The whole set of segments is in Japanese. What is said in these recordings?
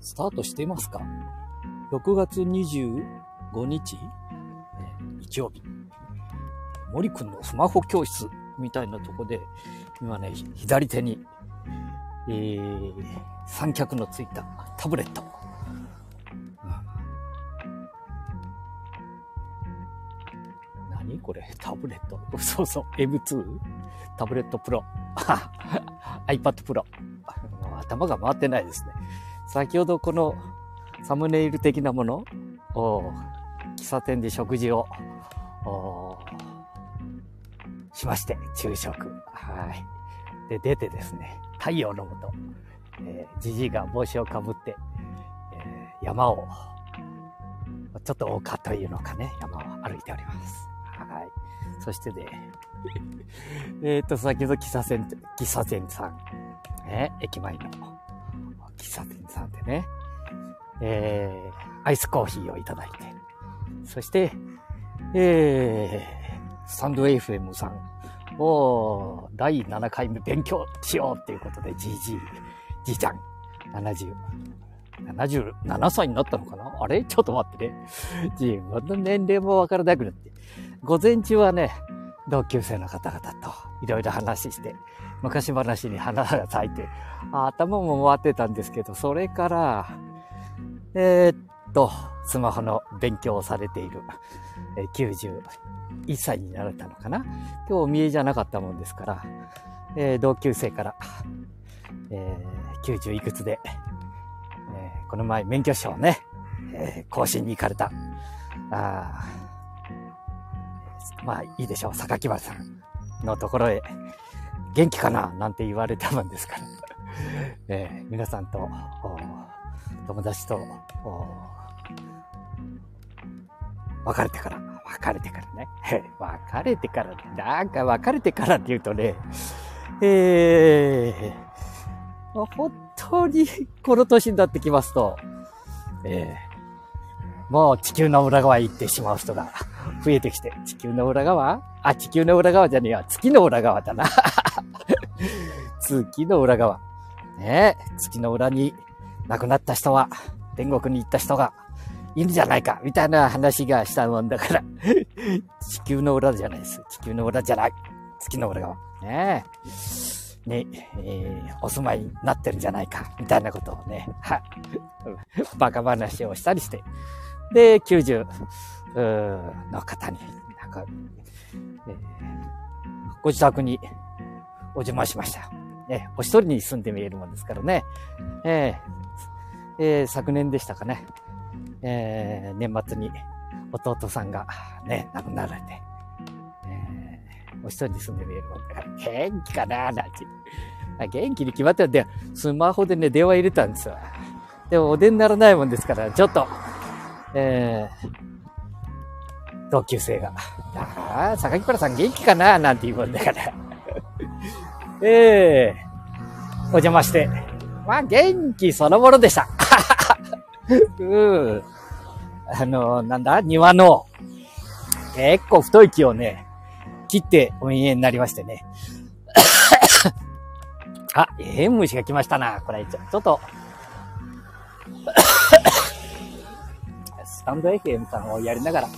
スタートしていますか ?6 月25日え、日曜日。森くんのスマホ教室みたいなとこで、今ね、左手に、えー、三脚のついたタブレット。何これ？タブレット？そうそう、M2? タブレットプロ。iPad Pro。頭が回ってないですね。先ほどこのサムネイル的なものを、喫茶店で食事を、しまして、昼食。はい。で、出てですね、太陽のもと、えー、じじいが帽子をかぶって、えー、山を、ちょっと丘というのかね、山を歩いております。はい。そしてね、えっと、先ほど喫茶店、喫茶店さん、ね、駅前の。喫茶店さんでね、えー、アイスコーヒーをいただいて、そして、えー、スタンド FM さんを第7回目勉強しようっていうことで、じいじい、じいちゃん、70、77歳になったのかな？あれ？ちょっと待ってね。自分の年齢もわからなくなって。午前中はね、同級生の方々といろいろ話して、昔話に花が咲いて、頭も回ってたんですけど、それから、えー、っと、スマホの勉強をされている、え91歳になられたのかな？今日お見えじゃなかったもんですから、えー、同級生から、えー、90いくつで、え、この前免許証をね、え、更新に行かれた。あまあいいでしょう、榊原さんのところへ、元気かな？なんて言われたもんですから。えー、皆さんと、友達と、別れてから、別れてからね。別れてから、なんか別れてからって言うとね、えー、本当にこの年になってきますと、えー、もう地球の裏側へ行ってしまう人が増えてきて、地球の裏側？あ、地球の裏側じゃねえや、月の裏側だな。月の裏側。ねえ、月の裏に亡くなった人は、天国に行った人がいるんじゃないか、みたいな話がしたもんだから、地球の裏じゃないです。地球の裏じゃない。月の裏側。ねえ。ね、えー、お住まいになってるんじゃないか、みたいなことをね、は、バカ話をしたりして。で、90の方に、なんか、えー、ご自宅にお邪魔しました。ね、お一人に住んでみえるもんですからね。えー、えー、昨年でしたかね。えー、年末に弟さんがね、亡くなられて、えー、お一人に住んでみえるもんだから、元気かななんて。元気に決まったんで、スマホでね、電話入れたんですよ。でもお出にならないもんですから、ちょっと、えー、同級生が、ああ、坂木原さん元気かな？なんて言うもんだから。え えー、お邪魔して。まあ、元気そのものでした。うん。あの、なんだ？庭の、結構太い木をね、切ってお見えになりましてね。あ、ええ虫が来ましたな。これ、ちょっと、スタンド FM さんをやりながら、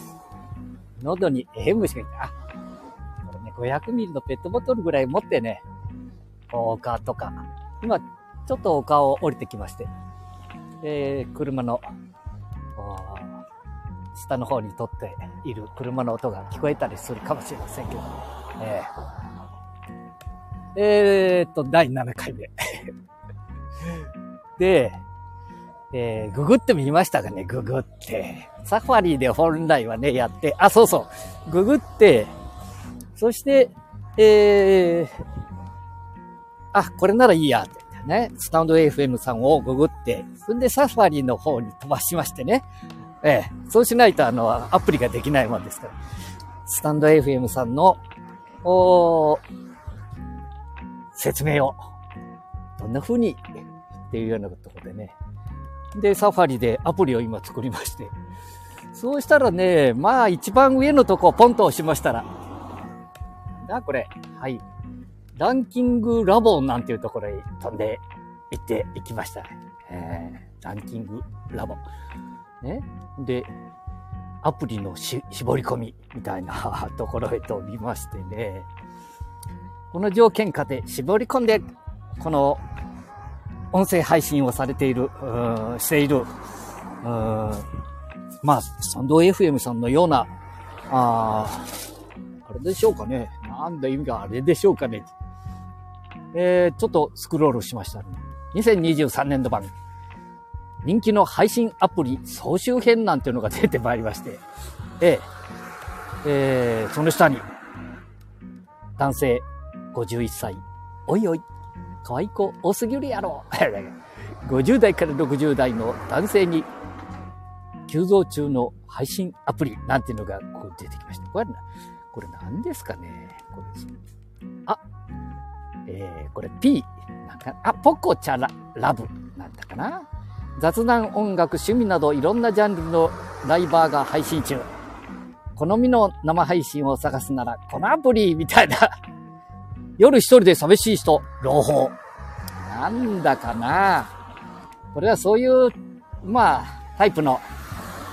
喉にええ虫が来た。あ、これね、500ミリのペットボトルぐらい持ってね、丘とか、今、ちょっと丘を降りてきまして、えー、車の、下の方に撮っている車の音が聞こえたりするかもしれませんけど、えー、えー、っと、第7回目。で、えー、ググってみましたかね、ググって。サファリで本来はね、やって、あ、そうそう、ググって、そして、えー、あ、これならいいや、ってね、スタンド FM さんをググって、それでサファリの方に飛ばしましてね。ええ、そうしないとあの、アプリができないもんですから。スタンド FM さんの、お説明を、どんな風に、っていうようなころでね。で、サファリでアプリを今作りまして。そうしたらね、まあ一番上のとこをポンと押しましたら、なこれ。はい。ランキングラボなんていうところに飛んで行って行きました。えー、ランキングラボ。ね。で、アプリのし絞り込みみたいな ところへ飛びましてね。この条件下で絞り込んで、この音声配信をされている、している、まあ、サンド FM さんのような、ああれでしょうかね。なんだ意味があれでしょうかね。えー、ちょっとスクロールしましたね。2023年度版。人気の配信アプリ総集編なんていうのが出てまいりまして。えー、えー、その下に、男性51歳。おいおい、可愛い子多すぎるやろ。50代から60代の男性に急増中の配信アプリなんていうのがこう出てきました。これ、これ何ですかねこれあ、えー、これ P、なんか、あ、ポコチャララブなんだかな雑談、音楽、趣味などいろんなジャンルのライバーが配信中。好みの生配信を探すなら、このアプリみたいな。夜一人で寂しい人、朗報。なんだかなこれはそういう、まあ、タイプの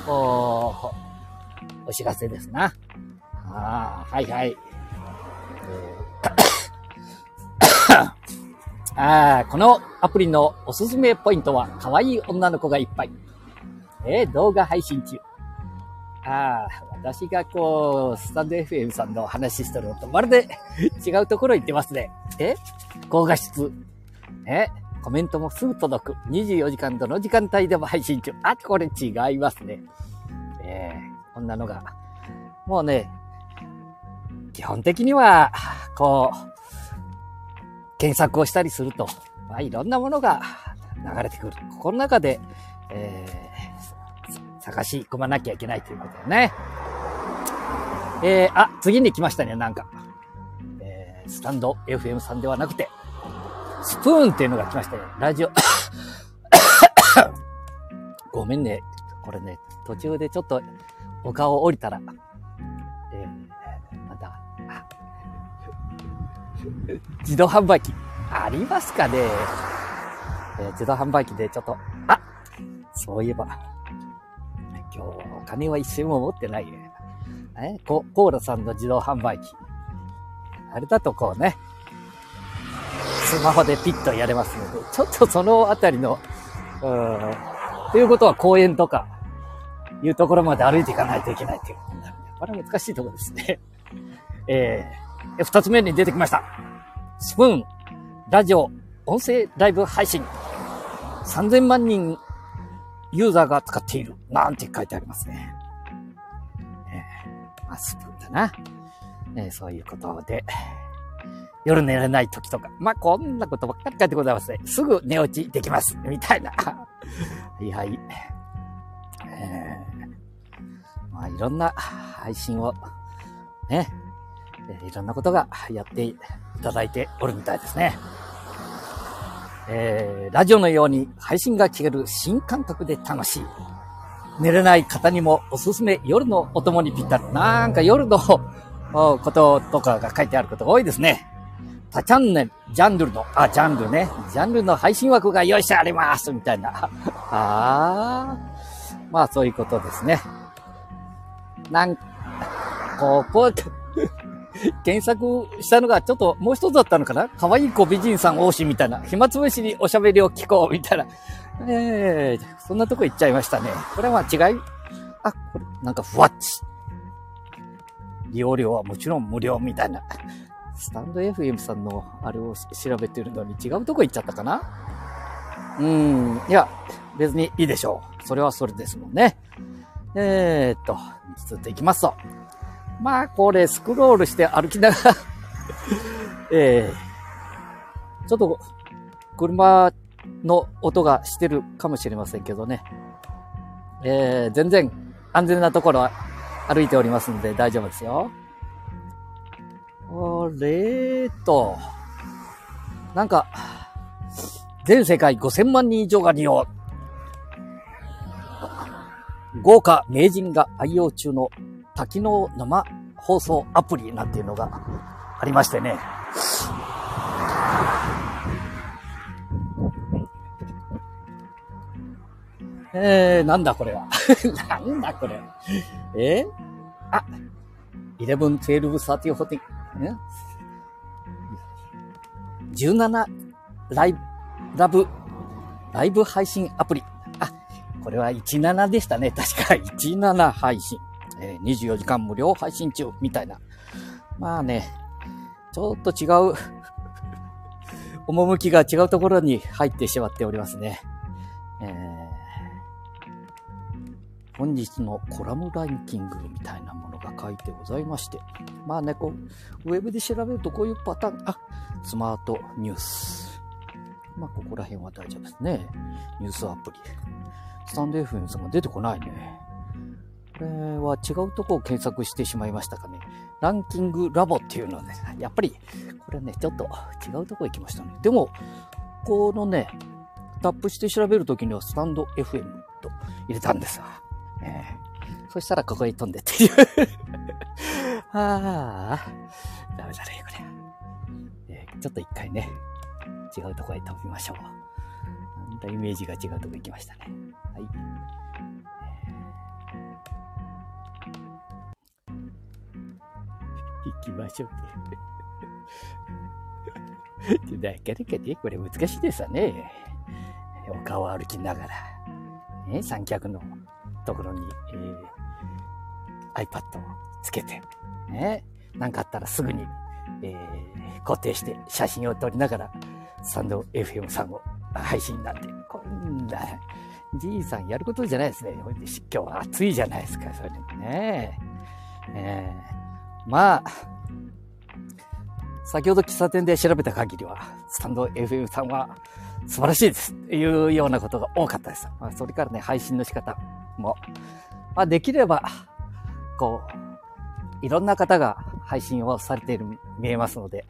お、お知らせですな。ああ、はいはい。ああ、このアプリのおすすめポイントは、可愛い女の子がいっぱい。えー、動画配信中。ああ、私がこう、スタンド FM さんの話してるのとまるで違うところ行ってますね。え？高画質。え？コメントもすぐ届く。24時間どの時間帯でも配信中。あ、これ違いますね。えー、こんなのが。もうね、基本的には、こう、検索をしたりすると、まあ、いろんなものが流れてくる。この中で、えー、探し込まなきゃいけないということだよね。えー、あ、次に来ましたね、なんか。えー、スタンド FM さんではなくて、スプーンっていうのが来ましたね。ラジオ。ごめんね。これね、途中でちょっとお顔降りたら、えー、また、自動販売機、ありますかね、えー、自動販売機でちょっと、あそういえば、今日お金は一銭も持ってないね。えココーラさんの自動販売機。あれだとこうね、スマホでピッとやれますので、ちょっとそのあたりの、うん、ということは公園とか、いうところまで歩いていかないといけないということになるんで、これは難しいところですね。えー、二つ目に出てきました。スプーン、ラジオ、音声ライブ配信。3000万人ユーザーが使っている。なんて書いてありますね。まあ、スプーンだな。えー、そういうことで。夜寝れない時とか。まあ、こんなことばっかり書いてございますね。すぐ寝落ちできます。みたいな。はいはい。えー、まあ、いろんな配信を、ね、いろんなことがやっていただいておるみたいですね。えー、ラジオのように配信が聞ける新感覚で楽しい。寝れない方にもおすすめ夜のお供にぴったり。なんか夜のこととかが書いてあることが多いですね。多チャンネル、ジャンルの、あ、ジャンルね。ジャンルの配信枠が用意してありますみたいな。ああ。まあ、そういうことですね。なん、ここ、検索したのがちょっともう一つだったのかな可愛い子美人さん王子みたいな。暇つぶしにおしゃべりを聞こうみたいな。ええー、そんなとこ行っちゃいましたね。これは違い？あ、これ、なんかふわっち。利用料はもちろん無料みたいな。スタンド FM さんのあれを調べてるのに違うとこ行っちゃったかな？うん。いや、別にいいでしょう。それはそれですもんね。えー、っと、ずっと行きますと。まあ、これ、スクロールして歩きながら えー、ちょっと、車の音がしてるかもしれませんけどね。えー、全然安全なところ歩いておりますんで大丈夫ですよ。あれと、なんか、全世界5000万人以上が利用。豪華名人が愛用中の多機能生放送アプリなんていうのがありましてね。えー、なんだこれは。なんだこれは。えー、あ、11、12、30、14、17ライブ、ラブ、ライブ配信アプリ。あ、これは17でしたね。確か17配信。えー、24時間無料配信中みたいな。まあね、ちょっと違う 趣が違うところに入ってしまっておりますね。えー、本日のコラムランキングみたいなものが書いてございまして。まあね、こう、ウェブで調べるとこういうパターン、あ、スマートニュース。まあ、ここら辺は大丈夫ですね。ニュースアプリ。スタンド FM さんが出てこないね。これは違うとこを検索してしまいましたかね。ランキングラボっていうのはね、やっぱり、これね、ちょっと違うとこ行きましたね。でも、このね、タップして調べるときにはスタンド FM と入れたんですわ。えー、そしたらここに飛んでっていう ああ、ダメだね、これ。えー、ちょっと一回ね、違うとこへ飛びましょう。なんだイメージが違うとこ行きましたね。はい。行きましょう って。なかなかね、これ難しいですわね。お顔歩きながら、ね、三脚のところに、えー、iPad をつけて、ね、なんかあったらすぐに、えー、固定して写真を撮りながら、スタンド FM さんを配信なんて、こんな、じいさんやることじゃないですね。今日は暑いじゃないですか、それでもね。えーまあ、先ほど喫茶店で調べた限りは、スタンド FM さんは素晴らしいですっていうようなことが多かったです。まあ、それからね、配信の仕方も、まあ、できれば、こう、いろんな方が配信をされている、見えますので、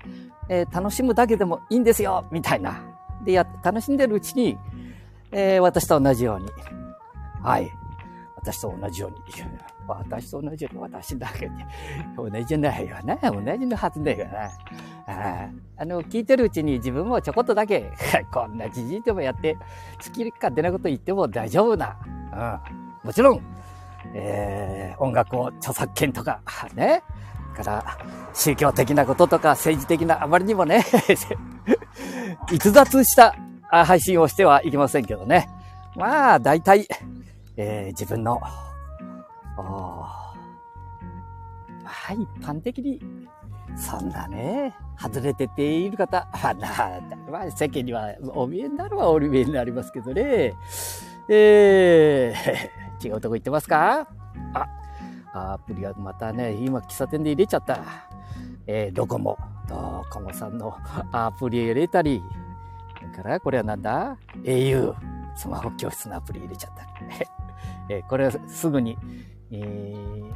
えー、楽しむだけでもいいんですよみたいな。で、や、楽しんでるうちに、えー、私と同じように、はい、私と同じように、私と同じように私だけで、同じじゃないよね。同じのはずだよな。ああの、聞いてるうちに自分もちょこっとだけ、こんなじじいでもやって、好き勝手なこと言っても大丈夫な。うん。もちろん、えー、音楽を著作権とか、ね。から、宗教的なこととか、政治的な、あまりにもね 逸脱した配信をしてはいけませんけどね。まあ、大体、えー、自分のまあ、一般的に、そんなね、外れてている方、あなまあ、世間にはお見えになるはお見えになりますけどね。えー、違うとこ行ってますか？あ、アプリはまたね、今喫茶店で入れちゃった。えー、ドコモ、ドコモさんの アプリ入れたり、それからこれはなんだ ?au、スマホ教室のアプリ入れちゃった。えー、これはすぐにえー、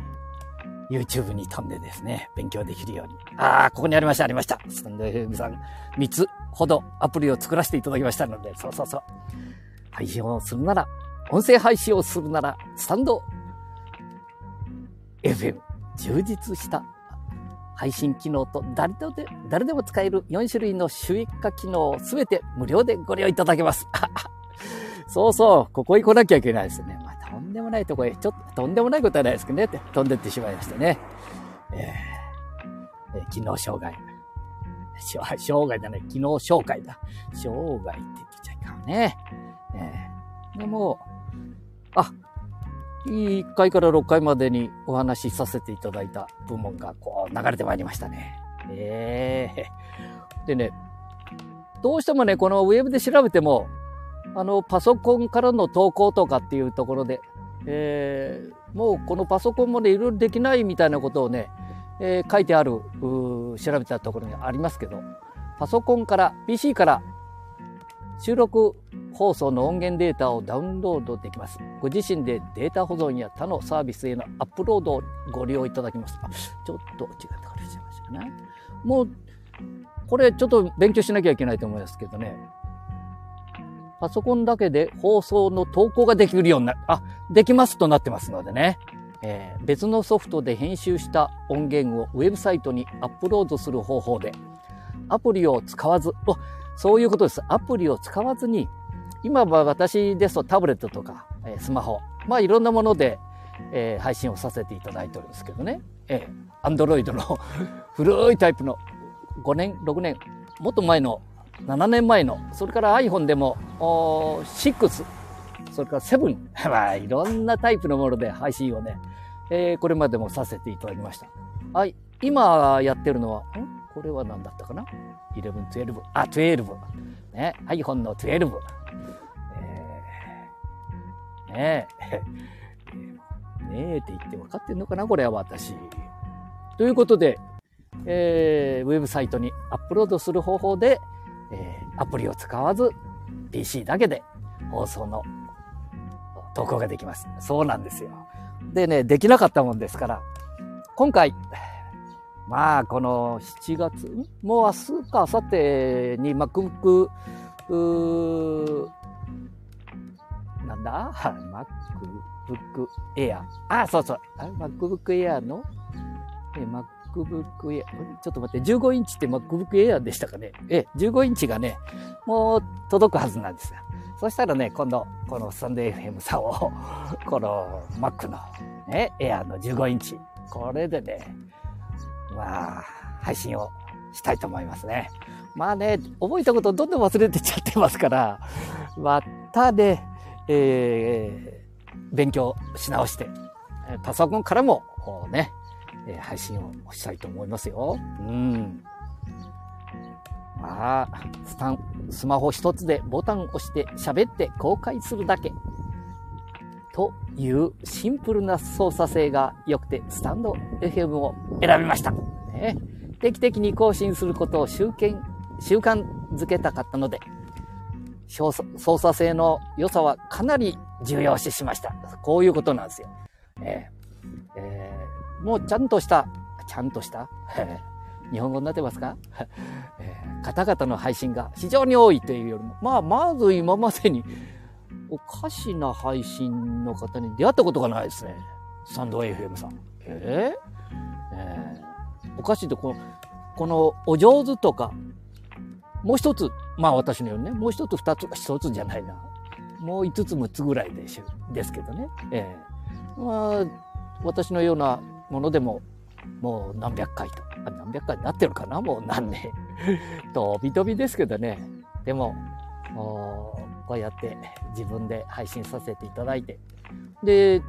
YouTube に飛んでですね、勉強できるように。ああ、ここにありました、ありました。スタンド FM さん、3つほどアプリを作らせていただきましたので、そうそうそう。配信をするなら、音声配信をするなら、スタンド FM、充実した配信機能と誰で誰でも使える4種類の収益化機能をすべて無料でご利用いただけます。そうそう、ここに来なきゃいけないですね。まとんでもないとこへ、ちょっと、とんでもないことはないですけどね、って飛んでってしまいましたね。え、えー、機能障害。障害じゃない、機能障害だ。障害って言っちゃいかんね。えー、でも、あ、1回から6回までにお話しさせていただいた部門がこう流れてまいりましたね。ええー、でね、どうしてもね、このウェブで調べても、あの、パソコンからの投稿とかっていうところで、えー、もうこのパソコンもね、いろいろできないみたいなことをね、えー、書いてある、調べたところにありますけど、パソコンから、PC から収録放送の音源データをダウンロードできます。ご自身でデータ保存や他のサービスへのアップロードをご利用いただきます。ちょっと違ったからしちゃいましたね。もう、これちょっと勉強しなきゃいけないと思いますけどね。パソコンだけで放送の投稿ができるようになる、あ、できますとなってますのでね。えー、別のソフトで編集した音源をウェブサイトにアップロードする方法で、アプリを使わず、そういうことです。アプリを使わずに、今は私ですとタブレットとか、えスマホ、まあいろんなもので、え、配信をさせていただいておるんですけどね。えー、Android の 古いタイプの5年、6年、もっと前の7年前の、それから iPhone でも6、それから7、まあいろんなタイプのもので配信をね、えー、これまでもさせていただきました。はい、今やってるのは、ん？これは何だったかな ?11、12。あ、12。ね、iPhone の12。えー、ねえ。ねえって言って分かってんのかなこれは私。ということで、えー、ウェブサイトにアップロードする方法で、えー、アプリを使わず PC だけで放送の投稿ができます。そうなんですよ。でね、できなかったもんですから、今回、まあ、この7月、もう明日か明後日に MacBook、なんだ ?MacBook Air。あ、そうそう。MacBook Air の、え、MacBook Air。ちょっと待って、15インチって MacBook Air でしたかね？え、15インチがね、もう届くはずなんですよ。そしたらね、今度、このスタンド FM さんを、この Mac のね、Air の15インチ。これでね、まあ、配信をしたいと思いますね。まあね、覚えたことどんどん忘れてっちゃってますから、またね、えー、勉強し直して、パソコンからも、ね、配信をしたいと思いますよ。うん。まあ、スタン、スマホ一つでボタンを押して喋って公開するだけ。というシンプルな操作性が良くて、スタンド FM を選びました。ね、定期的に更新することを習慣、習慣づけたかったので、操作性の良さはかなり重要視しました。こういうことなんですよ。えーえー、もうちゃんとした、ちゃんとした、日本語になってますか、えー、方々の配信が非常に多いというよりも、まあ、まず今までにおかしな配信の方に出会ったことがないですね。サンド FM さん。えー、えー、おかしいとこの、このお上手とか、もう一つ、まあ私のようにね、もう一つ二つ、一つじゃないな。もう五つ六つぐらいでしですけどね。ええー、まあ、私のようなものでも、もう何百回と、あ何百回になってるかな？もう何年。飛び飛びですけどね。でも、こうやって自分で配信させていただいて。で、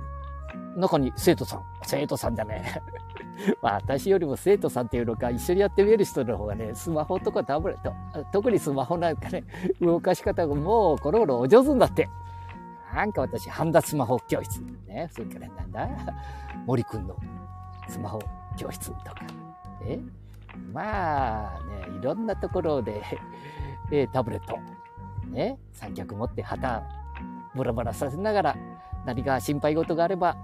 中に生徒さん、生徒さんじゃね まあ私よりも生徒さんっていうのか、一緒にやってみる人の方がね、スマホとかタブレット、特にスマホなんかね、動かし方がもうこの頃お上手になって。なんか私、ハンダスマホ教室。ね、それからなんだ？森くんのスマホ教室とか。え？まあね、いろんなところで、えタブレット、ね、三脚持って旗、ブラブラさせながら、何か心配事があれば、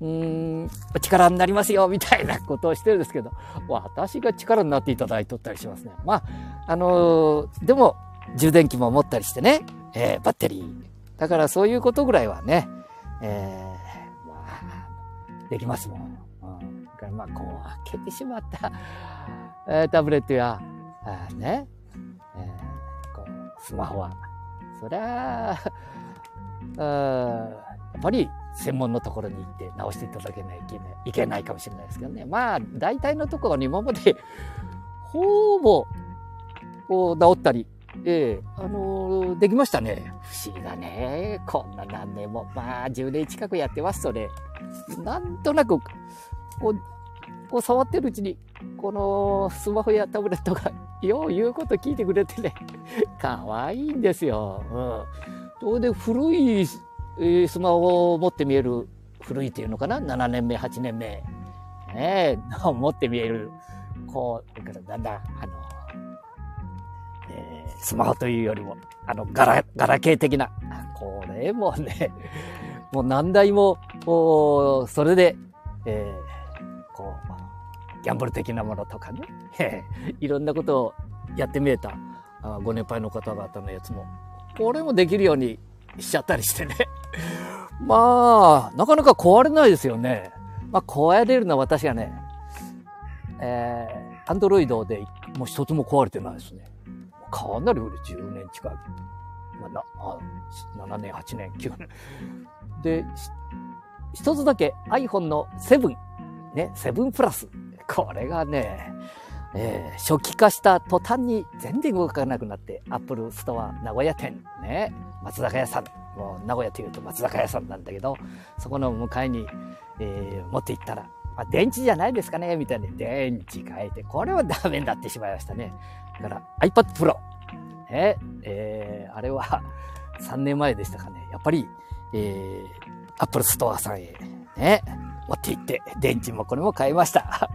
うーん、力になりますよ、みたいなことをしてるんですけど、私が力になっていただいとったりしますね。まあ、あのー、でも、充電器も持ったりしてね、えー、バッテリー。だからそういうことぐらいはね、えー、まあ、できますもん。うん。まあ、こう、開けてしまった、えー、タブレットや、あね、えー、こう、スマホは、そりゃあ、やっぱり専門のところに行って直していただけないといけないかもしれないですけどね。まあ、大体のところに今まで、ほぼ、こう、治ったり、ええあのー、できましたね。不思議だね。こんな何年も、まあ、10年近くやってますとね、なんとなく、こう、こう触ってるうちに、このスマホやタブレットが、よう言うこと聞いてくれてね、可愛いんですよ。うん。それで古いスマホを持って見える古いっていうのかな ?7 年目、8年目。ねえ、持って見える。こう、だからだんだん、あの、えー、スマホというよりも、あの、ガラ、ガラケー的な。これもね、もう何台も、こう、それで、えー、ギャンブル的なものとかね、いろんなことをやってみえた、あご年配の方々のやつも、これもできるようにしちゃったりしてね。まあ、なかなか壊れないですよね。まあ、壊れるのは私はね、えー、アンドロイドでもう一つも壊れてないですね。かなり古い、10年近く。まあ、なあ7年、8年、9年。で、一つだけ iPhone の7、ね、7プラス。これがね、えー、初期化した途端に全然動かなくなって、Apple ストア名古屋店、ね、松坂屋さん、もう名古屋というと松坂屋さんなんだけど、そこの向かいに、えー、持って行ったら、まあ、電池じゃないですかねみたいな。電池変えて、これはダメになってしまいましたね。だから iPad Pro。ね、えー、あれは3年前でしたかね。やっぱり、えー、Apple ストアさんへ、ね、持って行って、電池もこれも買いました。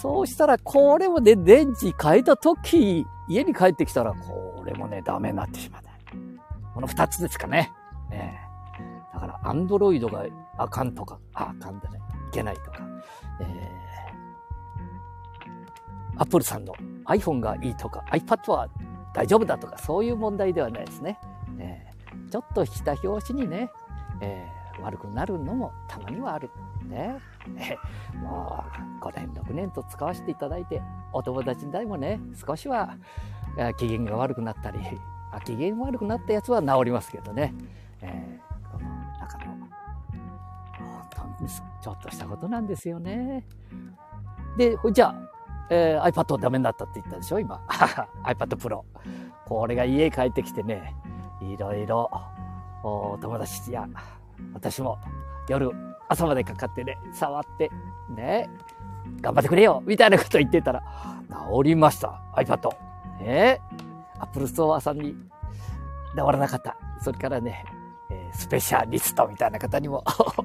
そうしたら、これもね、電池変えた時、家に帰ってきたら、これもね、ダメになってしまった。この二つですかね。ねだから、アンドロイドがあかんとか、あ、あかんだね。いけないとか、えー、アップルさんの iPhone がいいとか、iPad は大丈夫だとか、そういう問題ではないですね。えー、ちょっとした拍子にね、えー、悪くなるのもたまにはある。ね。えもう5年、6年と使わせていただいて、お友達にでもね、少しは機嫌が悪くなったり、機嫌悪くなったやつは治りますけどね。えー、この中の、本当にちょっとしたことなんですよね。で、じゃあ、えー、iPad ダメになったって言ったでしょ今。iPad Pro。これが家帰ってきてね、いろいろ、お友達や、私も夜朝までかかってね、触って、ね、頑張ってくれよみたいなこと言ってたら、治りました。iPad。ね、Apple Store さんに治らなかった。それからね、え、スペシャリストみたいな方にも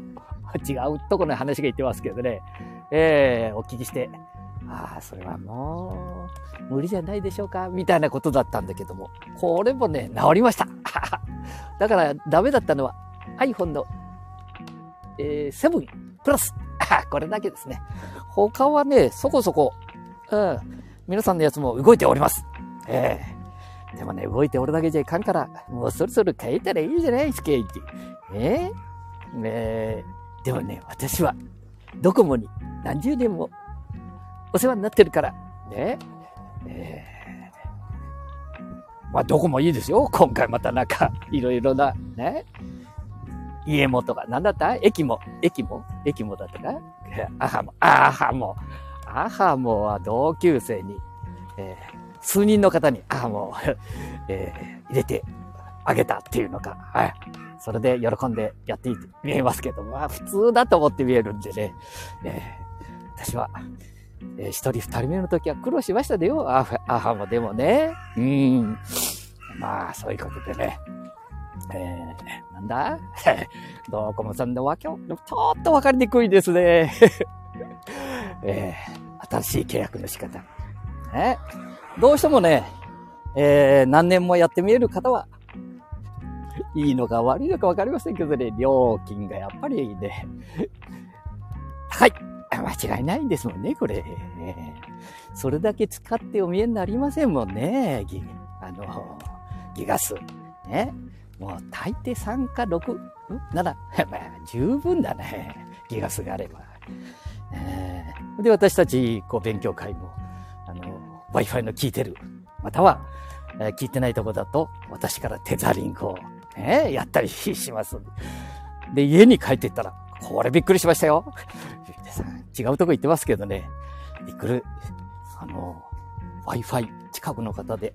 違うとこの話が言ってますけどね、えー、お聞きして、ああ、それはもう、無理じゃないでしょうかみたいなことだったんだけども、これもね、治りました。だから、ダメだったのは iPhone のえ、セブンプラス。これだけですね。他はね、そこそこ、うん、皆さんのやつも動いております。ええー、でもね、動いておるだけじゃいかんから、もうそろそろ変えたらいいじゃない？ですか、って。えー、えー、でもね、私は、ドコモに何十年もお世話になってるから、ね。えー、まあ、どこもいいですよ。今回またなんか、いろいろな、ね。家もとか、なんだった？駅も、駅も？駅もだったか？アハも、アハも、アハもは同級生に、えー、数人の方にアハも、えー、入れてあげたっていうのか、はい。それで喜んでやっていて見えますけど、まあ普通だと思って見えるんでね、えー、私は、えー、一人二人目の時は苦労しましたでよ、アハもでもね。うん。まあ、そういうことでね。えー、なんだ？ドコモさんのわけを、ちょっとわかりにくいですね。えー、新しい契約の仕方。ね、どうしてもね、えー、何年もやってみえる方は、いいのか悪いのかわかりませんけどね、料金がやっぱりね、高い間違いないんですもんね、これ。それだけ使ってお見えになりませんもんね、ギあの、ギガ数。ね。もう大抵3か6、7 まあ十分だね。ギガスがあれば。えー、で、私たち、こう、勉強会も、あの、Wi-Fi の効いてる。または、えー、聞いてないとこだと、私からテザリングを、えー、やったりします。で、家に帰っていったら、これびっくりしましたよ。違うとこ行ってますけどね。びっくり。あの、Wi-Fi 近くの方で、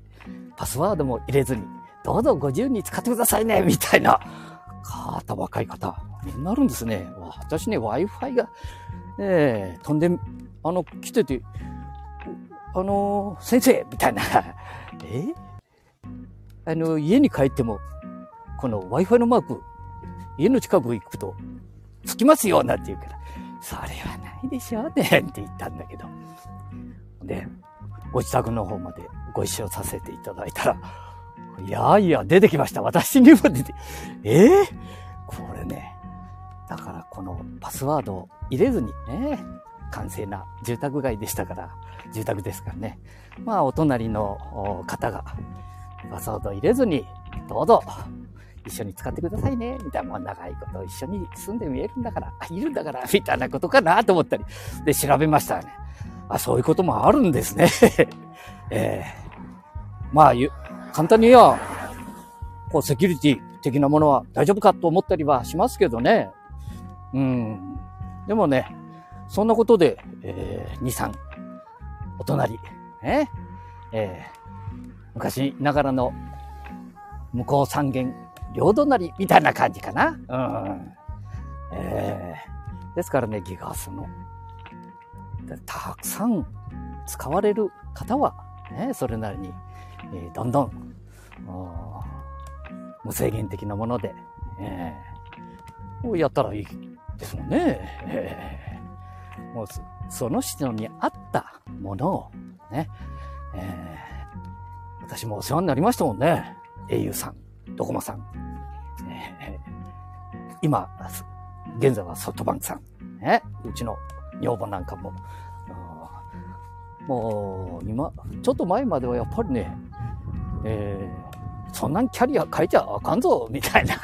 パスワードも入れずに、どうぞご自由に使ってくださいね、みたいな方、若い方、になあるんですね。私ね、Wi-Fi が、えー、飛んで、あの、来てて、あの、先生みたいな。え？あの、家に帰っても、この Wi-Fi のマーク、家の近く行くと、つきますよ、なんて言うから、それはないでしょうね、って言ったんだけど。で、ご自宅の方までご一緒させていただいたら、いやいや、出てきました。私にも出て、ええー、これね。だからこのパスワードを入れずにね、完成な住宅街でしたから、住宅ですからね。まあ、お隣の方がパスワード入れずに、どうぞ、一緒に使ってくださいね、みたいな、もう長いこと一緒に住んで見えるんだから、いるんだから、みたいなことかなと思ったり、で、調べましたね。あ、そういうこともあるんですね。え えー、まあ、簡単に言えば、こう、セキュリティ、的なものは大丈夫かと思ったりはしますけどね。うん。でもね、そんなことで、えー、2、3、お隣、ね、えー、昔ながらの向こう三軒両隣みたいな感じかな。うん。えー、ですからね、ギガスの、たくさん使われる方は、ね、それなりに、えー、どんどん、無制限的なもので、えー、やったらいいですもんね。えー、もうその人に合ったものをね、えー、私もお世話になりましたもんね。au さん、ドコモさん。えー、今、現在はソフトバンクさん。ね、うちの女房なんかも、もう、今、ちょっと前まではやっぱりね、えー、そんなんキャリア変えちゃあかんぞ、みたいな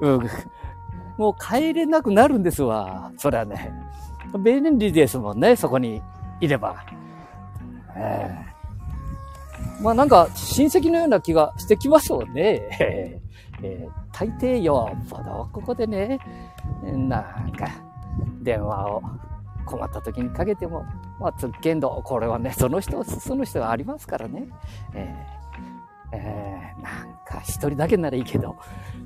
うん。もう帰れなくなるんですわ。それはね。便利ですもんね、そこにいれば。えー、まあなんか親戚のような気がしてきますもんね。えー、大抵よっぽどここでね、なんか電話を困った時にかけても、まあ、つっけんど、これはね、その人、その人がありますからね。えー、えー、なんか一人だけならいいけど、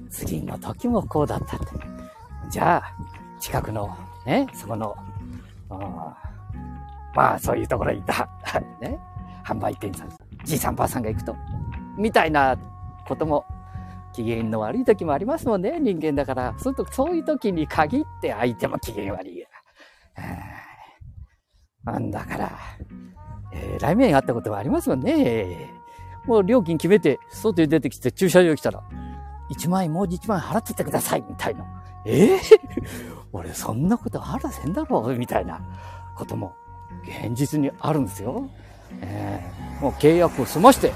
次の時もこうだったって。じゃあ、近くの、ね、そこの、まあ、そういうところにいた、ね、販売店さん、じいさんばあさんが行くと、みたいなことも、機嫌の悪い時もありますもんね、人間だから。そう、いう時に限って相手も機嫌悪い。なんだから、えー、来面あったことはありますもんね。もう料金決めて、外に出てきて駐車場来たら、1万円もう1万円払っててください、みたいな。えー、俺そんなことあらせんだろうみたいなことも現実にあるんですよ。えー、もう契約を済まして、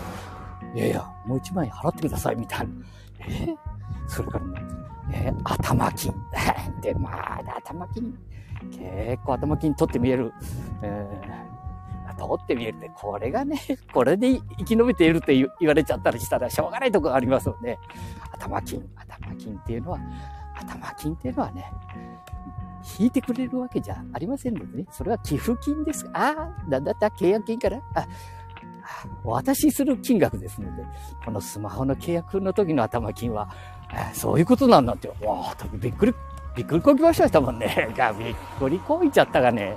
いやいや、もう1万円払ってください、みたいな。えー、それからね、えー、頭金。で、まあ、頭金。結構頭金取って見える。えー、取って見えるって、これがね、これで生き延びているって言われちゃったりしたらしょうがないとこがありますよね。頭金。頭金っていうのは、頭金っていうのはね、引いてくれるわけじゃありませんのでね。それは寄付金です。ああ、なんだった？契約金から？あお渡しする金額ですので、このスマホの契約の時の頭金は、そういうことなんだって、わあ、びっくり、びっくりこきましたもんね。びっくりこいちゃったがね。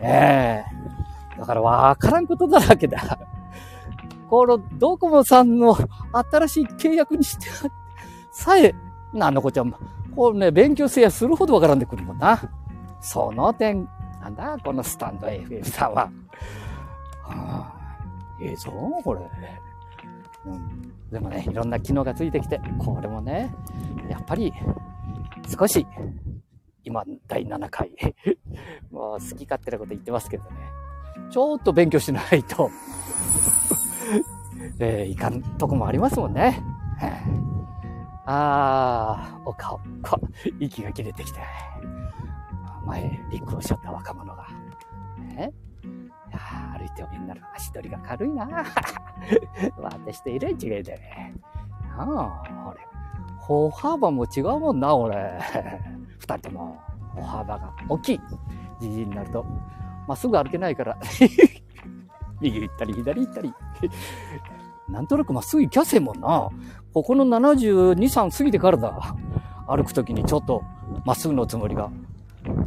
ええー、だからわからんことだらけだ。このドコモさんの新しい契約にしてさえ、なんのこちゃんも、こうね、勉強せやするほどわからんでくるもんな。その点、なんだ、このスタンド FM さんは。はあ、ええぞ、これ。うん。でもね、いろんな機能がついてきて、これもね、やっぱり、少し、今、第7回、もう好き勝手なこと言ってますけどね、ちょっと勉強しないと えー、いかんとこもありますもんね。ああ、お顔、こ息が切れてきて。前、立候補しちゃった若者が。ね、いや歩いてお見になる足取りが軽いな。私といる違いでね。ああ、俺、歩幅も違うもんな、俺。二人とも歩幅が大きい。じじいになると、まっすぐ歩けないから 右行ったり左行ったり なんとなくまっすぐ行きやせんもんな。ここの72、3過ぎてからだ。歩くときにちょっとまっすぐのつもりが、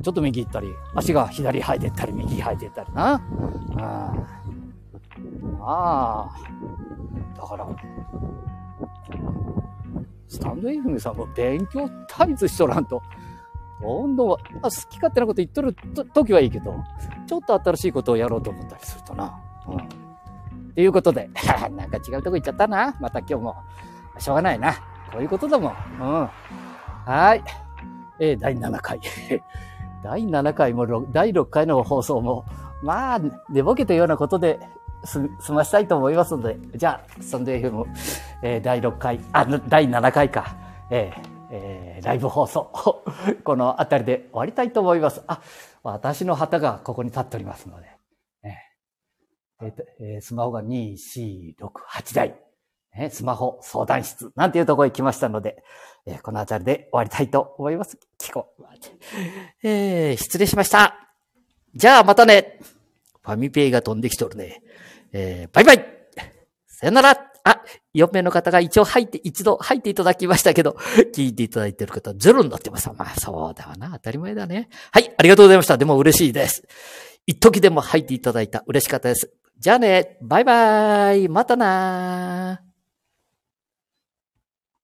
ちょっと右行ったり、足が左生えてったり、右生えてったりな。ああ。だから、スタンド FM さんも勉強絶えずしとらんと、どんどん、好き勝手なこと言っとる時はいいけど、ちょっと新しいことをやろうと思ったりするとな。うん。ということで、なんか違うとこ行っちゃったな。また今日も。しょうがないな。こういうことだもん。うん。はい。えー、第7回。第7回も、第6回の放送も、まあ、寝ぼけたようなことです済ましたいと思いますので、じゃあ、サンデー FM、えー、第6回、あ、第7回か、えーえー、ライブ放送、この辺りで終わりたいと思います。あ、私の旗がここに立っておりますので、えーえー、スマホが2、4、6、8台。ね、スマホ相談室なんていうところに来ましたので、えー、この辺りで終わりたいと思います。聞こう。えー、失礼しました。じゃあまたね。ファミペイが飛んできとるね。えー、バイバイさよならあ、4名の方が一応入って、一度入っていただきましたけど、聞いていただいてる方ゼロになってます。まあそうだわな。当たり前だね。はい、ありがとうございました。でも嬉しいです。一時でも入っていただいた。嬉しかったです。じゃあね、バイバイまたなー